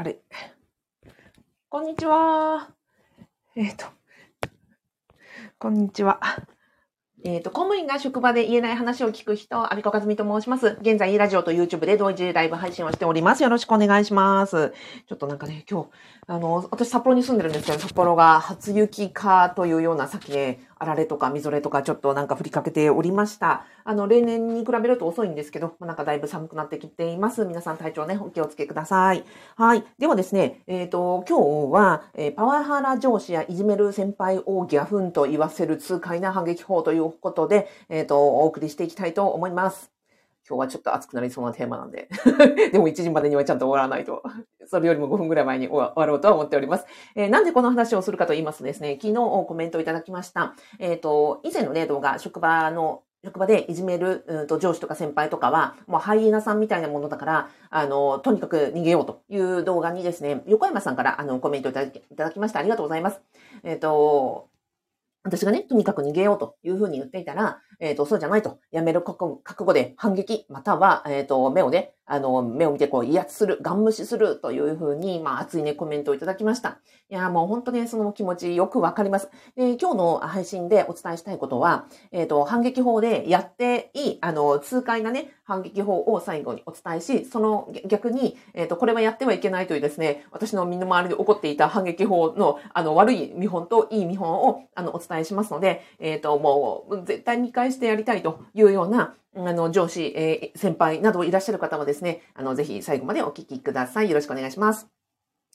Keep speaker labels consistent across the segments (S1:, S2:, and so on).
S1: あれ。こんにちは。えっ、と、こんにちは。えっ、と、公務員が職場で言えない話を聞く人、アビコカズミと申します。現在、ラジオと YouTube で同時ライブ配信をしております。よろしくお願いします。ちょっとなんかね、今日、あの、私札幌に住んでるんですけど、札幌が初雪かというような、さっきね、あられとかみぞれとかちょっとなんか振りかけておりました。あの、例年に比べると遅いんですけど、なんかだいぶ寒くなってきています。皆さん体調ね、お気をつけください。はい。ではですね、えっ、と、今日は、えーパワハラ上司やいじめる先輩をギャフンと言わせる痛快な反撃法ということで、えっ、と、お送りしていきたいと思います。今日はちょっと熱くなりそうなテーマなんで。でも1時までにはちゃんと終わらないと。それよりも5分ぐらい前に終わろうとは思っております。えーなんでこの話をするかと言いますとですね、昨日コメントをいただきました。えっ、と、以前のね、動画、職場の、職場でいじめる、うんと上司とか先輩とかは、もうハイエナさんみたいなものだから、あの、とにかく逃げようという動画にですね、横山さんからあのコメントいただきいただきました。ありがとうございます。えっ、と、私がね、とにかく逃げようというふうに言っていたら、えっ、と、そうじゃないと。やめる覚悟で反撃、または、えっ、と、目をね、あの、目を見てこう威圧する、ガン無視するというふうに、まあ、熱いね、コメントをいただきました。いや、もう本当ね、その気持ちよくわかります。で、今日の配信でお伝えしたいことは、えっ、と、反撃法でやっていい、あの、痛快なね、反撃法を最後にお伝えし、その逆に、えっ、と、これはやってはいけないというですね、私の身の回りで起こっていた反撃法の、あの、悪い見本といい見本を、あの、お伝えしますので、えっ、と、もう、絶対見返してやりたいというような、あの、上司、えー先輩などいらっしゃる方はですね、あの、ぜひ最後までお聞きください。よろしくお願いします。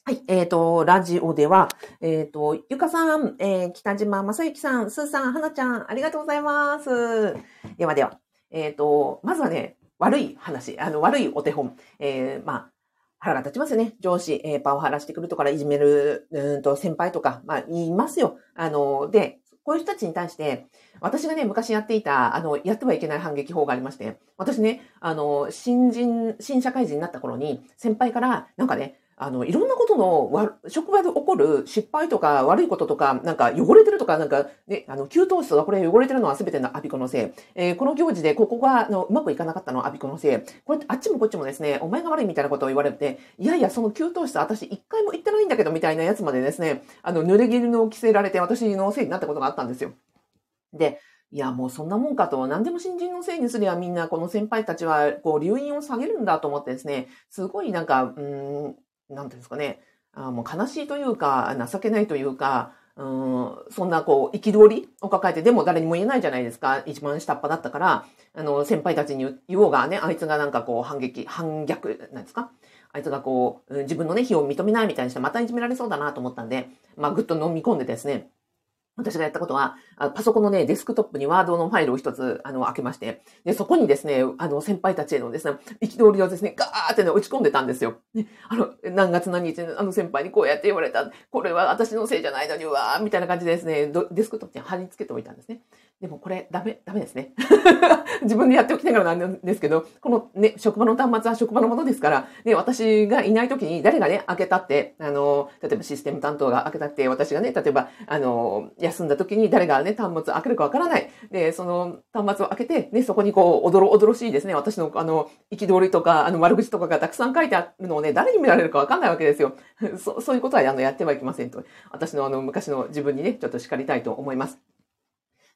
S1: はい。えっ、と、ラジオでは、えっ、と、ゆかさん、えー北島正幸さん、すーさん、はなちゃん、ありがとうございます。ではでは、えっ、と、まずはね、悪い話、あの、悪いお手本。えーまあ、腹が立ちますよね。上司、えーパワハラしてくるとかいじめる、うんと、先輩とか、まあ、言いますよ。あの、で、こういう人たちに対して、私がね、昔やっていた、あの、やってはいけない反撃法がありまして、私ね、あの、新人、新社会人になった頃に、先輩から、なんかね、あの、いろんなことの、職場で起こる失敗とか悪いこととか、なんか汚れてるとか、なんか、ね、あの、給湯室がこれ汚れてるのは全てのアビコのせい。えーこの行事でここが、あの、うまくいかなかったのはアビコのせい。これあっちもこっちもですね、お前が悪いみたいなことを言われて、いやいや、その給湯室私一回も行ってないんだけど、みたいなやつまでですね、あの、濡れ衣を着せられて私のせいになったことがあったんですよ。で、いや、もうそんなもんかと、何でも新人のせいにすりゃみんなこの先輩たちは、こう、留飲を下げるんだと思ってですね、すごいなんか、うん、なんていうんですかね、あもう悲しいというか、情けないというか、うん、そんなこう、憤りを抱えて、でも誰にも言えないじゃないですか。一番下っ端だったから、あの、先輩たちに言おうがね、あいつがなんかこう、反撃、反逆、なんですか？あいつがこう、自分のね、非を認めないみたいにして、またいじめられそうだなと思ったんで、まあ、ぐっと飲み込んでですね、私がやったことは、パソコンのね、デスクトップにワードのファイルを一つ、あの、開けまして、で、そこにですね、あの、先輩たちへのですね、憤りをですね、ガーってね、打ち込んでたんですよ。ね、あの、何月何日のあの先輩にこうやって言われた、これは私のせいじゃないのに、うわーみたいな感じでですね、デスクトップに貼り付けておいたんですね。でもこれ、ダメ、ダメですね。自分でやっておきながらなんですけど、このね、職場の端末は職場のものですから、ね、私がいない時に誰がね、開けたって、あの、例えばシステム担当が開けたって、私がね、例えば、あの、休んだ時に誰がね、端末開けるかわからない。で、その端末を開けて、ね、そこにこう、おどろおどろしいですね、私のあの、憤りとか、あの、悪口とかがたくさん書いてあるのをね、誰に見られるかわかんないわけですよ。そそういうことは、あの、やってはいけませんと。私のあの、昔の自分にね、ちょっと叱りたいと思います。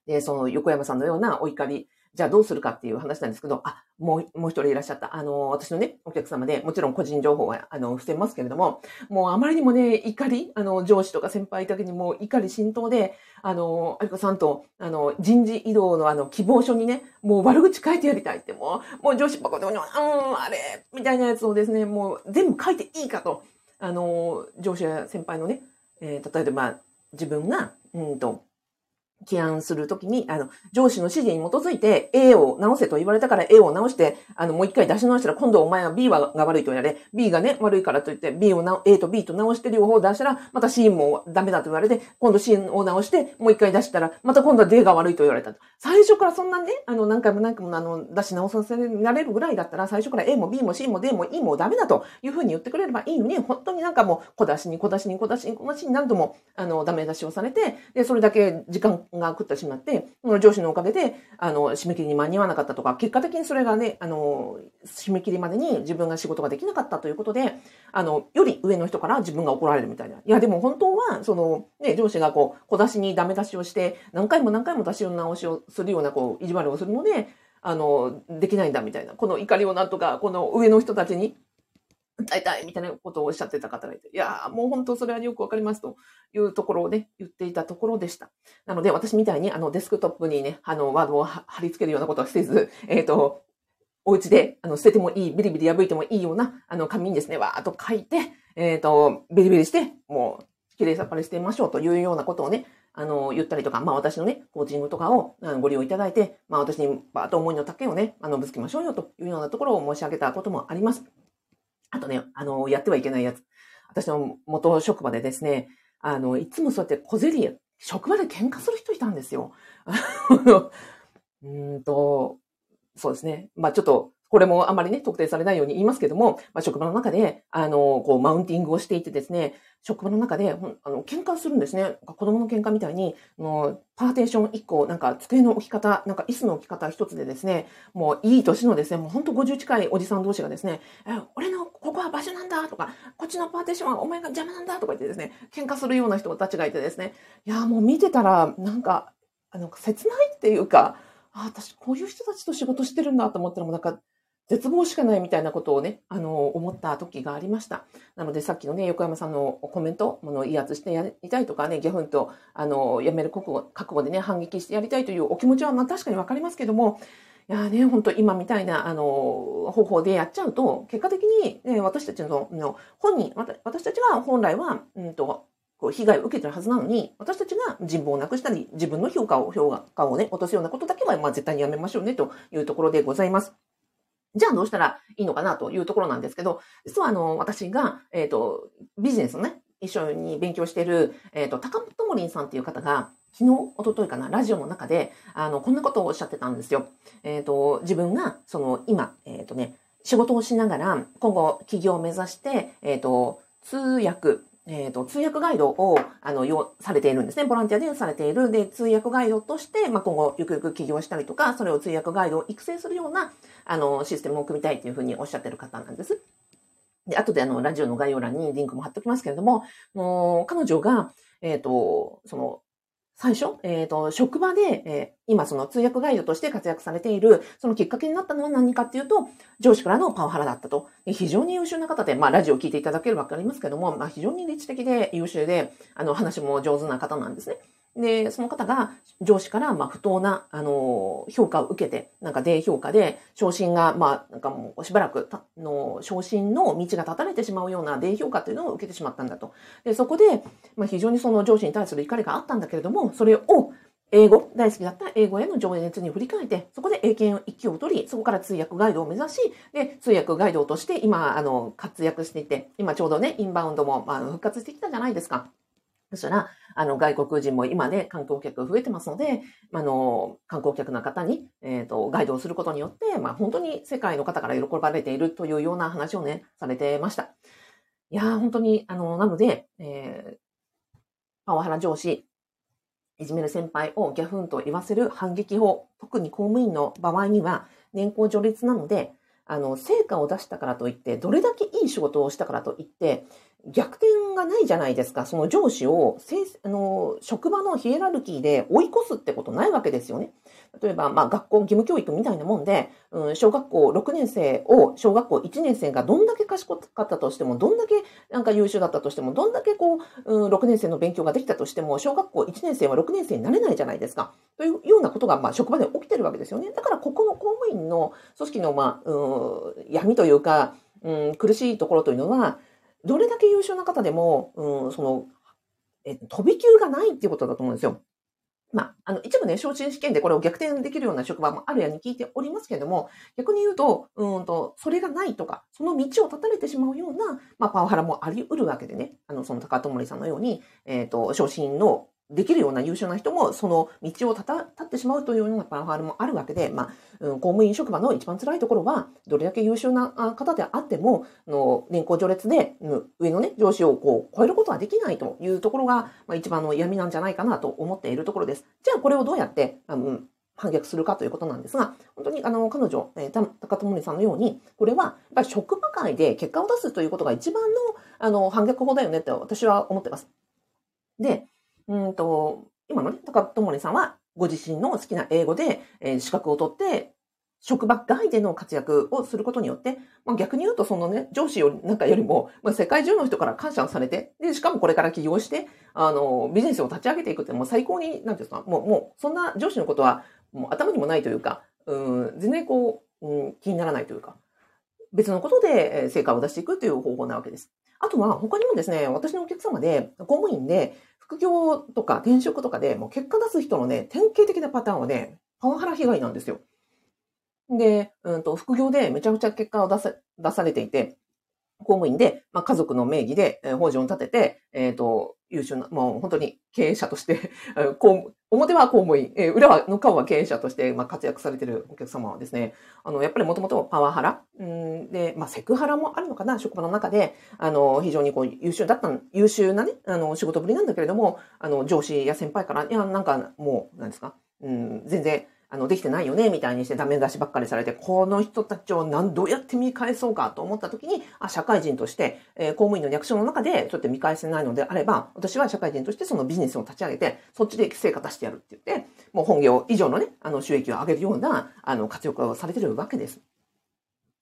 S1: で、その横山さんのようなお怒り、じゃあどうするかっていう話なんですけど、あ、もう、もう一人いらっしゃった。あの、私のね、お客様で、もちろん個人情報は、あの、伏せますけれども、もうあまりにもね、怒り、あの、上司とか先輩だけにも怒り浸透で、あの、有子さんと、あの、人事異動のあの、希望書にね、もう悪口書いてやりたいって、もう、もう上司ばっかでも、うん、あれ、みたいなやつをですね、もう全部書いていいかと、あの、上司や先輩のね、えー例えば、自分が、うんと、起案するときに、あの、上司の指示に基づいて A を直せと言われたから A を直して、あの、もう一回出し直したら今度お前は B はが悪いと言われ、B がね、悪いからと言って B をな A と B と直して両方出したら、また C もダメだと言われて、今度 C を直して、もう一回出したら、また今度は D が悪いと言われたと。最初からそんなね、あの、何回も何回もあの、出し直させられるぐらいだったら、最初から A も B も C も D も E もダメだというふうに言ってくれればいいのに、本当になんかもう、小出しに小出しに小出しに小出しに何度も、あの、ダメ出しをされて、で、それだけ時間が食ってしまって、その上司のおかげで、あの、締め切りに間に合わなかったとか、結果的にそれがね、あの、締め切りまでに自分が仕事ができなかったということで、あの、より上の人から自分が怒られるみたいな。いや、でも本当は、その、ね、上司がこう、小出しにダメ出しをして、何回も何回も出し直しをするような、こう、意地悪をするので、あの、できないんだみたいな。この怒りをなんとか、この上の人たちに伝えたいみたいなことをおっしゃってた方がいて、いやーもう本当それはよくわかりますというところをね、言っていたところでした。なので、私みたいにあのデスクトップにね、あのワードを貼り付けるようなことはせず、えっ、ー、と、お家であの捨ててもいい、ビリビリ破いてもいいようなあの紙にですね、わーっと書いて、えっ、ー、と、ビリビリして、もう、綺麗さっぱりしてみましょうというようなことをね、あの、言ったりとか、まあ私のね、コーチングとかをご利用いただいて、まあ私にバーッと思いの丈をね、あの、ぶつけましょうよというようなところを申し上げたこともあります。あとね、あの、やってはいけないやつ。私の元職場でですね、あの、いつもそうやって小競り、職場で喧嘩する人いたんですよ。うんと、そうですね。まあちょっと、これもあまりね、特定されないように言いますけども、まあ、職場の中で、あの、こう、マウンティングをしていてですね、職場の中で、あの、喧嘩するんですね。子供の喧嘩みたいに、のパーテーション1個、なんか机の置き方、なんか椅子の置き方一つでですね、もういい年のですね、もうほんと50近いおじさん同士がですね、え、俺の場所なんだとか、こっちのパーテーションはお前が邪魔なんだとか言ってですね、喧嘩するような人たちがいてですね、いや、もう見てたら、なんか、あの、切ないっていうか、あ、私こういう人たちと仕事してるんだと思ったらもうなんか、絶望しかないみたいなことをね、あの、思った時がありました。なので、さっきのね、横山さんのコメント、もの威圧してやりたいとかね、ギャフンと、あの、やめる覚悟覚悟でね、反撃してやりたいというお気持ちは、まあ確かにわかりますけども、いやね、本当今みたいな、あの、方法でやっちゃうと、結果的に、ね、私たちの、の本人、私たちは本来は、うんと、こう被害を受けてるはずなのに、私たちが人望をなくしたり、自分の評価を、評価をね、落とすようなことだけは、まあ絶対にやめましょうね、というところでございます。じゃあどうしたらいいのかなというところなんですけど、実はあの、私が、えっ、ー、と、ビジネスをね、一緒に勉強している、えっ、ー、と、高本もりんさんっていう方が、昨日、一昨日かな、ラジオの中で、あの、こんなことをおっしゃってたんですよ。えっ、ー、と、自分が、その、今、えっ、とね、仕事をしながら、今後、起業を目指して、えっ、と、通訳、えっ、と、通訳ガイドを、あの、よ、されているんですね。ボランティアでされている。で、通訳ガイドとして、まあ、今後、ゆくゆく起業したりとか、それを通訳ガイドを育成するような、あの、システムを組みたいというふうにおっしゃってる方なんです。で、後であの、ラジオの概要欄にリンクも貼っておきますけれども、もう彼女が、えっ、ー、と、その、最初、えっ、ー、と、職場で、えー、今その通訳ガイドとして活躍されている、そのきっかけになったのは何かっていうと、上司からのパワハラだったと。非常に優秀な方で、まあ、ラジオを聞いていただければわかりますけども、まあ、非常に理知的で優秀で、あの、話も上手な方なんですね。で、その方が上司から、まあ、不当な、あの、評価を受けて、なんか低評価で、昇進が、まあ、なんかもうしばらくの、昇進の道が立たれてしまうような低評価というのを受けてしまったんだと。で、そこで、まあ、非常にその上司に対する怒りがあったんだけれども、それを、英語、大好きだった英語への情熱に振り返って、そこで英検を一級を取り、そこから通訳ガイドを目指し、で、通訳ガイドとして今、あの、活躍していて、今ちょうどね、インバウンドも、まあ、復活してきたじゃないですか。そしたら、あの、外国人も今ね、観光客増えてますので、あの、観光客の方に、えっ、ー、と、ガイドをすることによって、まあ、本当に世界の方から喜ばれているというような話をね、されてました。いやー、本当に、あの、なので、えー、パワハラ上司、いじめる先輩をギャフンと言わせる反撃法、特に公務員の場合には、年功序列なので、あの、成果を出したからといって、どれだけいい仕事をしたからといって、逆転がないじゃないですか。その上司を、あの、職場のヒエラルキーで追い越すってことないわけですよね。例えば、まあ、学校義務教育みたいなもんで、うん、小学校6年生を小学校1年生がどんだけ賢かったとしても、どんだけなんか優秀だったとしても、どんだけこう、うん、6年生の勉強ができたとしても、小学校1年生は6年生になれないじゃないですか。というようなことが、まあ、職場で起きてるわけですよね。だから、ここの公務員の組織の、まあ、うん、闇というか、うん、苦しいところというのは、どれだけ優秀な方でも、うん、その、え飛び級がないっていうことだと思うんですよ。まあ、あの、一部ね、昇進試験でこれを逆転できるような職場もあるやに聞いておりますけれども、逆に言うと、うんと、それがないとか、その道を断たれてしまうような、まあ、パワハラもあり得るわけでね、あの、その高友さんのように、えっ、ー、と、昇進のできるような優秀な人もその道を立ってしまうというようなパワハラもあるわけで、まあ、うん、公務員職場の一番辛いところは、どれだけ優秀な方であっても、の年功序列で、上のね、上司をこう超えることはできないというところが、まあ、一番の闇なんじゃないかなと思っているところです。じゃあこれをどうやって、うん、反逆するかということなんですが、本当にあの彼女、えー、高友さんのように、これはやっぱり職場界で結果を出すということが一番のあの反逆法だよねって私は思ってます。で、うんと、今のね、高友さんはご自身の好きな英語で、えー、資格を取って、職場外での活躍をすることによって、まあ、逆に言うとそのね、上司よりなんかよりも、まあ、世界中の人から感謝をされて、で、しかもこれから起業して、あの、ビジネスを立ち上げていくってもう最高に、なんていうんですか、もう、もう、そんな上司のことは、もう頭にもないというか、うん、全然こう、うん、気にならないというか、別のことで成果を出していくという方法なわけです。あとは他にもですね、私のお客様で、公務員で、副業とか転職とかでもう結果出す人のね、典型的なパターンはね、パワハラ被害なんですよ。で、うんと、副業でめちゃくちゃ結果を出さ出されていて、公務員で、まあ、家族の名義で、えー、法人を立てて、えっ、ー、と、優秀な、もう本当に経営者として 公表は公務員、えー、裏はの顔は経営者として、まあ、活躍されているお客様はですね、あの、やっぱりもともとパワハラ、うんで、まあ、セクハラもあるのかな、職場の中で、あの、非常にこう、優秀だった、優秀なね、あの、仕事ぶりなんだけれども、あの、上司や先輩から、いや、なんかもう、なんですか、うん、全然、あの、できてないよね、みたいにしてダメ出しばっかりされて、この人たちを何、どうやって見返そうかと思った時に、あ、社会人として、えー、公務員の役所の中で、そうやって見返せないのであれば、私は社会人としてそのビジネスを立ち上げて、そっちで成果出してやるって言って、もう本業以上のね、あの、収益を上げるような、あの、活用をされてるわけです。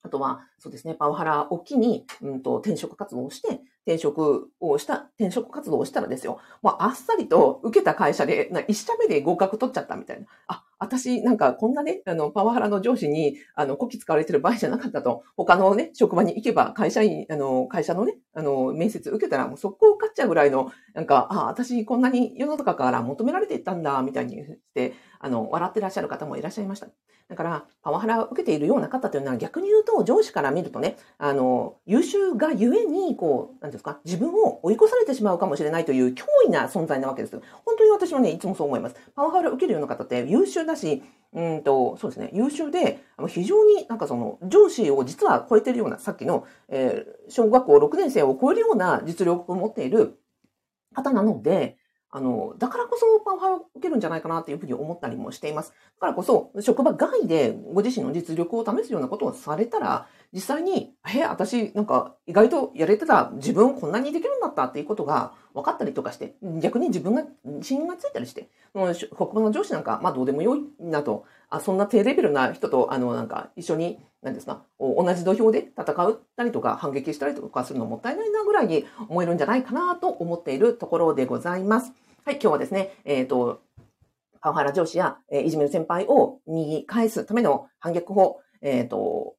S1: あとは、そうですね、パワハラを機に、うんと、転職活動をして、転職をした、転職活動をしたらですよ、もうあっさりと受けた会社で、な一社目で合格取っちゃったみたいな。あ、私なんかこんなね、あの、パワハラの上司に、あの、こき使われてる場合じゃなかったと、他のね、職場に行けば会社員、あの、会社のね、あの、面接受けたらもう速攻受かっちゃうぐらいの、なんか、あ、私こんなに世の中から求められていったんだ、みたいにして、あの、笑ってらっしゃる方もいらっしゃいました。だから、パワハラを受けているような方というのは逆に言うと、上司から見るとね、あの、優秀がゆえに、こう、なんですか、自分を追い越されてしまうかもしれないという脅威な存在なわけです。本当に私はね、いつもそう思います。パワハラを受けるような方って優秀だし、うんと、そうですね、優秀で、非常になんかその、上司を実は超えてるような、さっきの、えー、小学校6年生を超えるような実力を持っている方なので、あの、だからこそパワハラを受けるんじゃないかなというふうに思ったりもしています。だからこそ、職場外でご自身の実力を試すようなことをされたら、実際に、え、私、なんか、意外とやれてた自分こんなにできるんだったっていうことが分かったりとかして、逆に自分が自信がついたりして、もう職場の上司なんか、まあどうでもよいなと、あそんな低レベルな人と、あの、なんか、一緒に、なんですか、同じ土俵で戦ったりとか、反撃したりとかするのもったいないなぐらいに思えるんじゃないかなと思っているところでございます。はい、今日はですね、えっ、ー、と、パワハラ上司や、え、いじめる先輩を右返すための反逆法、えっ、ー、と、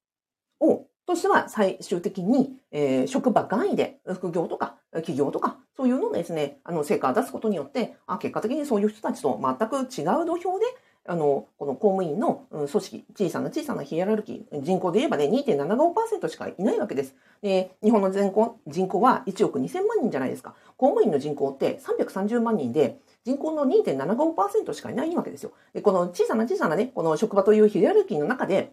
S1: を、としては最終的に、えー、職場外で副業とか企業とかそういうのをですね、あの、成果を出すことによって、あ結果的にそういう人たちと全く違う土俵で、あの、この公務員の組織、小さな小さなヒエラルキー、人口で言えばね、2.75%しかいないわけです。で、日本の人口人口は1億2000万人じゃないですか。公務員の人口って330万人で、人口の2.75%しかいないわけですよ。で、この小さな小さなね、この職場というヒエラルキーの中で、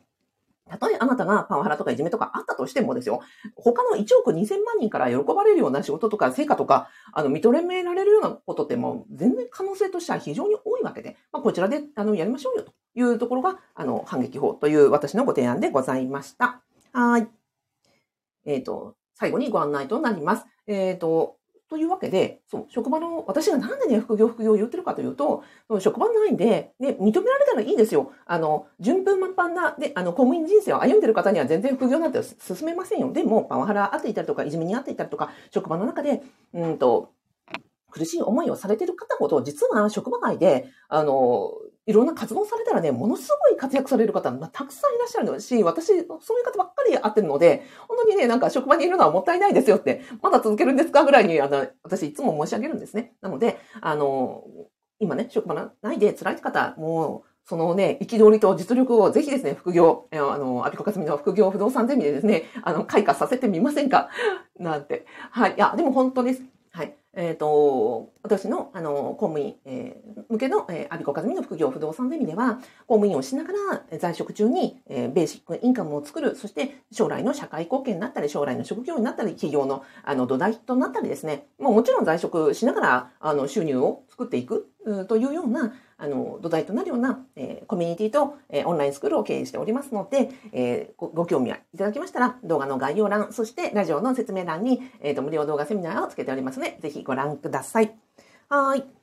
S1: たとえあなたがパワハラとかいじめとかあったとしてもですよ、他の1億2000万人から喜ばれるような仕事とか成果とか、あの、認められるようなことってもう全然可能性としては非常に多いわけで、まあ、こちらで、あの、やりましょうよというところが、あの、反撃法という私のご提案でございました。はい。えっ、ー、と、最後にご案内となります。えっ、ー、と、というわけで、そう、職場の、私がなんでね、副業副業を言ってるかというと、その職場内で、ね、認められたらいいですよ。あの、順風満帆な、で、あの、公務員人生を歩んでる方には全然副業なんて進めませんよ。でも、パワハラあっていたりとか、いじめにあっていたりとか、職場の中で、うんと、苦しい思いをされてる方ほど、実は職場内で、あの、いろんな活動されたらね、ものすごい活躍される方、まあ、たくさんいらっしゃるのし、私、そういう方ばっかり会ってるので、本当にね、なんか職場にいるのはもったいないですよって、まだ続けるんですかぐらいに、あの、私いつも申し上げるんですね。なので、あの、今ね、職場内で辛い方、もう、そのね、憤りと実力をぜひですね、副業、あの、アビコカスミの副業不動産ゼミでですね、あの、開花させてみませんか？なんて。はい。いや、でも本当です。はい。えっ、ー、と、私の、あの、公務員、え、向けの、えー、アビコカズミの副業不動産ゼミでは、公務員をしながら在職中に、えー、ベーシックインカムを作る、そして将来の社会貢献になったり、将来の職業になったり、企業の、あの、土台となったりですね、もうもちろん在職しながら、あの、収入を作っていく、というような、あの、土台となるような、えー、コミュニティと、えー、オンラインスクールを経営しておりますので、えー、ごご興味いただきましたら、動画の概要欄、そしてラジオの説明欄に、えっ、ー、と、無料動画セミナーをつけておりますので、ぜひご覧ください。はい。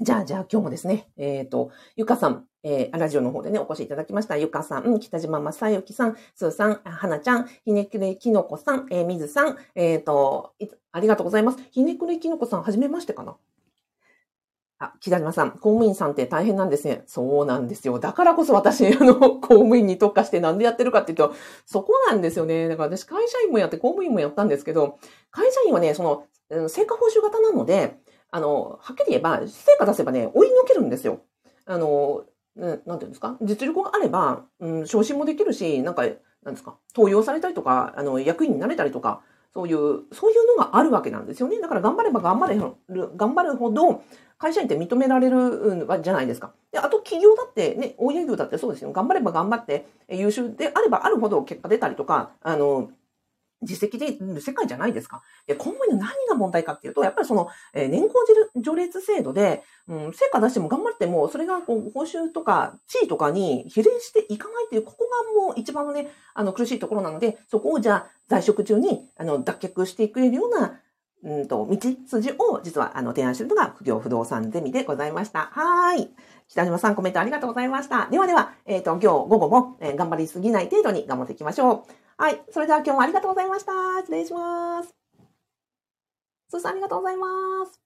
S1: じゃあ、じゃあ今日もですね、えっ、ー、と、ゆかさん、えー、ラジオの方でね、お越しいただきました。ゆかさん、北島正幸さん、すーさん、はなちゃん、ひねくれきのこさん、えー、みずさん、えっ、ー、と、ありがとうございます。ひねくれきのこさん、はじめましてかな？あ、北島さん、公務員さんって大変なんですね。そうなんですよ。だからこそ私、あの、公務員に特化してなんでやってるかっていうと、そこなんですよね。だから私、会社員もやって公務員もやったんですけど、会社員はね、その、成果報酬型なので、あの、はっきり言えば、成果出せばね、追い抜けるんですよ。あの、なんていうんですか？実力があれば、うん、昇進もできるし、なんか、なんですか？登用されたりとか、あの、役員になれたりとか、そういう、そういうのがあるわけなんですよね。だから頑張れば頑張れる、頑張るほど、会社員って認められるじゃないですか。で、あと企業だってね、大営業だってそうですよ。頑張れば頑張って優秀であればあるほど結果出たりとか、あの、実績で世界じゃないですか。で、今後の何が問題かっていうと、やっぱりその、えー、年功序列制度で、うん、成果出しても頑張っても、それがこう報酬とか地位とかに比例していかないっていう、ここがもう一番ね、あの苦しいところなので、そこをじゃあ在職中にあの脱却していくようなうんと、道筋を実はあの提案してるのが、副業不動産ゼミでございました。はい。北島さんコメントありがとうございました。ではでは、えっ、ー、と、今日午後も、えー、頑張りすぎない程度に頑張っていきましょう。はい。それでは今日もありがとうございました。失礼します。すーさんありがとうございます。